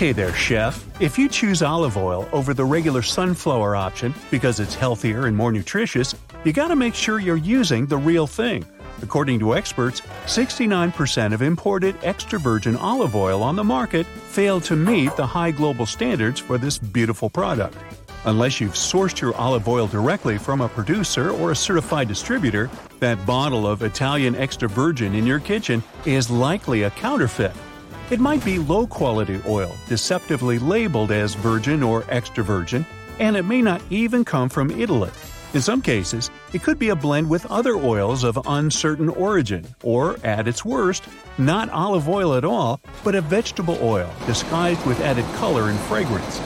Okay, there, chef. If you choose olive oil over the regular sunflower option because it's healthier and more nutritious, you gotta make sure you're using the real thing. According to experts, 69% of imported extra virgin olive oil on the market fail to meet the high global standards for this beautiful product. Unless you've sourced your olive oil directly from a producer or a certified distributor, that bottle of Italian extra virgin in your kitchen is likely a counterfeit. It might be low quality oil, deceptively labeled as virgin or extra virgin, and it may not even come from Italy. In some cases, it could be a blend with other oils of uncertain origin, or, at its worst, not olive oil at all, but a vegetable oil disguised with added color and fragrance.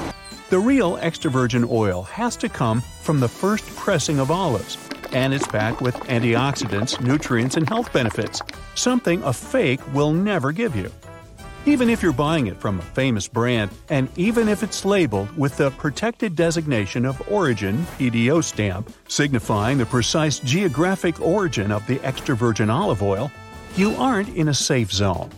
The real extra virgin oil has to come from the first pressing of olives, and it's packed with antioxidants, nutrients, and health benefits, something a fake will never give you. Even if you're buying it from a famous brand, and even if it's labeled with the protected designation of origin PDO stamp, signifying the precise geographic origin of the extra virgin olive oil, you aren't in a safe zone.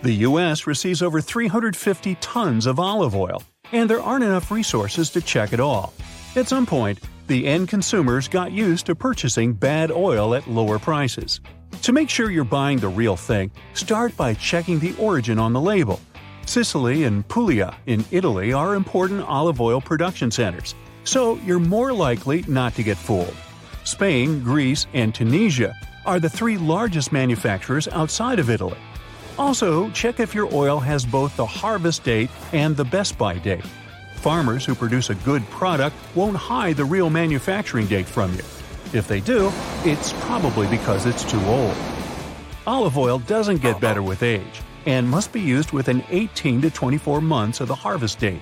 The U.S. receives over 350 tons of olive oil, and there aren't enough resources to check it all. At some point, the end consumers got used to purchasing bad oil at lower prices. To make sure you're buying the real thing, start by checking the origin on the label. Sicily and Puglia in Italy are important olive oil production centers, so you're more likely not to get fooled. Spain, Greece, and Tunisia are the three largest manufacturers outside of Italy. Also, check if your oil has both the harvest date and the best by date. Farmers who produce a good product won't hide the real manufacturing date from you. If they do, it's probably because it's too old. Olive oil doesn't get better with age and must be used within 18 to 24 months of the harvest date.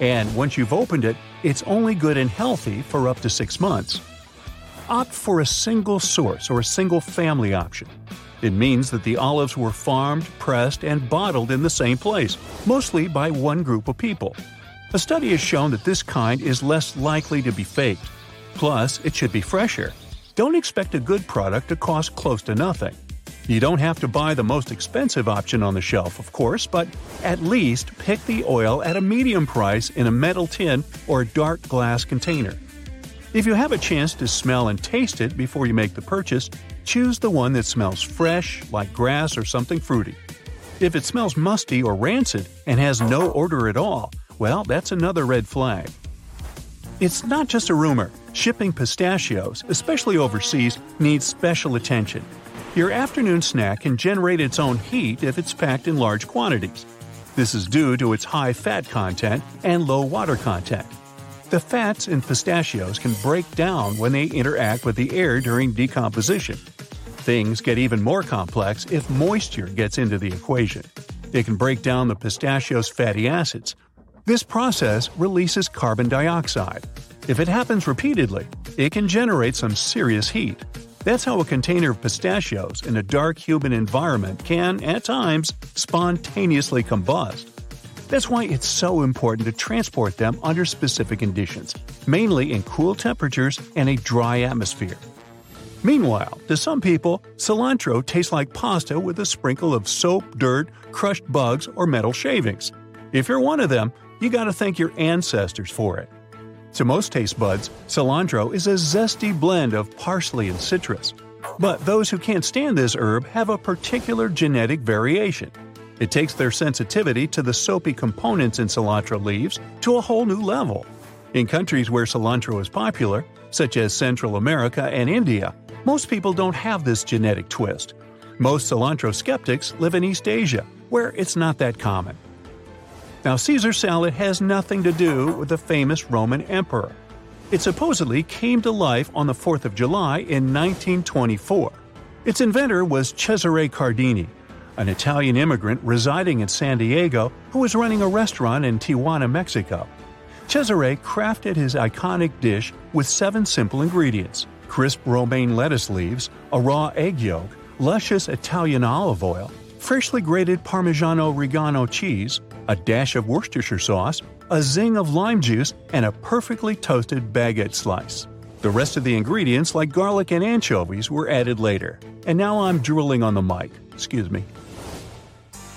And once you've opened it, it's only good and healthy for up to 6 months. Opt for a single source or a single family option. It means that the olives were farmed, pressed, and bottled in the same place, mostly by one group of people. A study has shown that this kind is less likely to be faked Plus, it should be fresher. Don't expect a good product to cost close to nothing. You don't have to buy the most expensive option on the shelf, of course, but at least pick the oil at a medium price in a metal tin or dark glass container. If you have a chance to smell and taste it before you make the purchase, choose the one that smells fresh, like grass or something fruity. If it smells musty or rancid and has no odor at all, well, that's another red flag. It's not just a rumor. Shipping pistachios, especially overseas, needs special attention. Your afternoon snack can generate its own heat if it's packed in large quantities. This is due to its high fat content and low water content. The fats in pistachios can break down when they interact with the air during decomposition. Things get even more complex if moisture gets into the equation. It can break down the pistachio's fatty acids, this process releases carbon dioxide. If it happens repeatedly, it can generate some serious heat. That's how a container of pistachios in a dark, humid environment can, at times, spontaneously combust. That's why it's so important to transport them under specific conditions, mainly in cool temperatures and a dry atmosphere. Meanwhile, to some people, cilantro tastes like pasta with a sprinkle of soap, dirt, crushed bugs, or metal shavings. If you're one of them, you gotta thank your ancestors for it. To most taste buds, cilantro is a zesty blend of parsley and citrus. But those who can't stand this herb have a particular genetic variation. It takes their sensitivity to the soapy components in cilantro leaves to a whole new level. In countries where cilantro is popular, such as Central America and India, most people don't have this genetic twist. Most cilantro skeptics live in East Asia, where it's not that common. Now, Caesar salad has nothing to do with the famous Roman emperor. It supposedly came to life on the 4th of July in 1924. Its inventor was Cesare Cardini, an Italian immigrant residing in San Diego who was running a restaurant in Tijuana, Mexico. Cesare crafted his iconic dish with seven simple ingredients crisp romaine lettuce leaves, a raw egg yolk, luscious Italian olive oil, freshly grated Parmigiano Reggiano cheese, a dash of Worcestershire sauce, a zing of lime juice, and a perfectly toasted baguette slice. The rest of the ingredients, like garlic and anchovies, were added later. And now I'm drooling on the mic. Excuse me.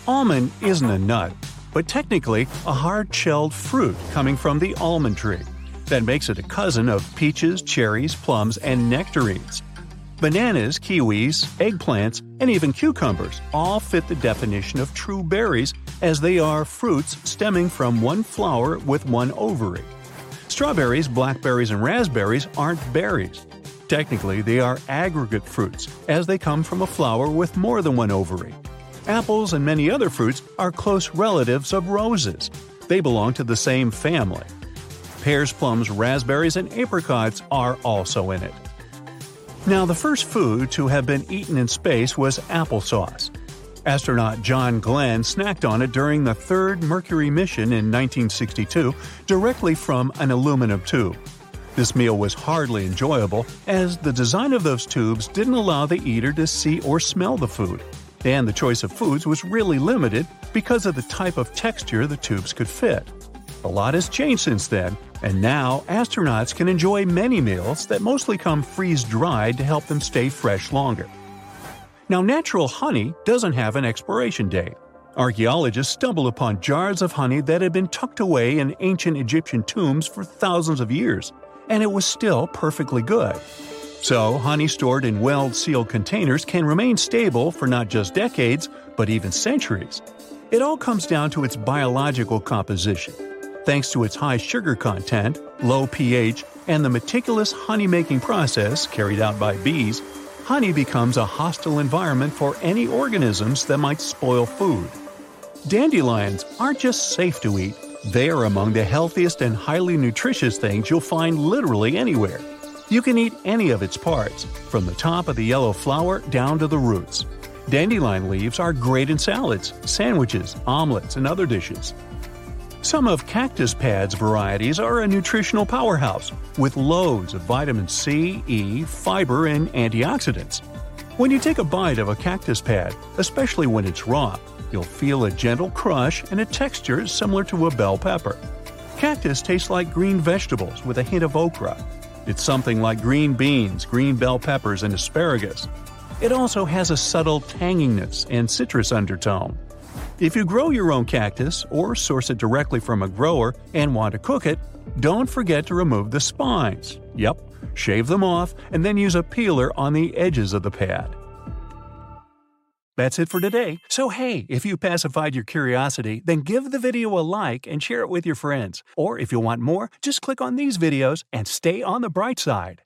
Almond isn't a nut, but technically a hard shelled fruit coming from the almond tree. That makes it a cousin of peaches, cherries, plums, and nectarines. Bananas, kiwis, eggplants, and even cucumbers all fit the definition of true berries as they are fruits stemming from one flower with one ovary. Strawberries, blackberries, and raspberries aren't berries. Technically, they are aggregate fruits, as they come from a flower with more than one ovary. Apples and many other fruits are close relatives of roses. They belong to the same family. Pears, plums, raspberries, and apricots are also in it. Now, the first food to have been eaten in space was applesauce. Astronaut John Glenn snacked on it during the third Mercury mission in 1962 directly from an aluminum tube. This meal was hardly enjoyable, as the design of those tubes didn't allow the eater to see or smell the food. And the choice of foods was really limited because of the type of texture the tubes could fit. A lot has changed since then, and now astronauts can enjoy many meals that mostly come freeze dried to help them stay fresh longer. Now, natural honey doesn't have an expiration date. Archaeologists stumbled upon jars of honey that had been tucked away in ancient Egyptian tombs for thousands of years, and it was still perfectly good. So, honey stored in well sealed containers can remain stable for not just decades, but even centuries. It all comes down to its biological composition. Thanks to its high sugar content, low pH, and the meticulous honey making process carried out by bees, honey becomes a hostile environment for any organisms that might spoil food. Dandelions aren't just safe to eat, they are among the healthiest and highly nutritious things you'll find literally anywhere. You can eat any of its parts, from the top of the yellow flower down to the roots. Dandelion leaves are great in salads, sandwiches, omelets, and other dishes. Some of Cactus Pad's varieties are a nutritional powerhouse, with loads of vitamin C, E, fiber, and antioxidants. When you take a bite of a cactus pad, especially when it's raw, you'll feel a gentle crush and a texture similar to a bell pepper. Cactus tastes like green vegetables with a hint of okra. It's something like green beans, green bell peppers, and asparagus. It also has a subtle tanginess and citrus undertone. If you grow your own cactus or source it directly from a grower and want to cook it, don't forget to remove the spines. Yep, shave them off and then use a peeler on the edges of the pad. That's it for today. So hey, if you pacified your curiosity, then give the video a like and share it with your friends. Or if you want more, just click on these videos and stay on the bright side.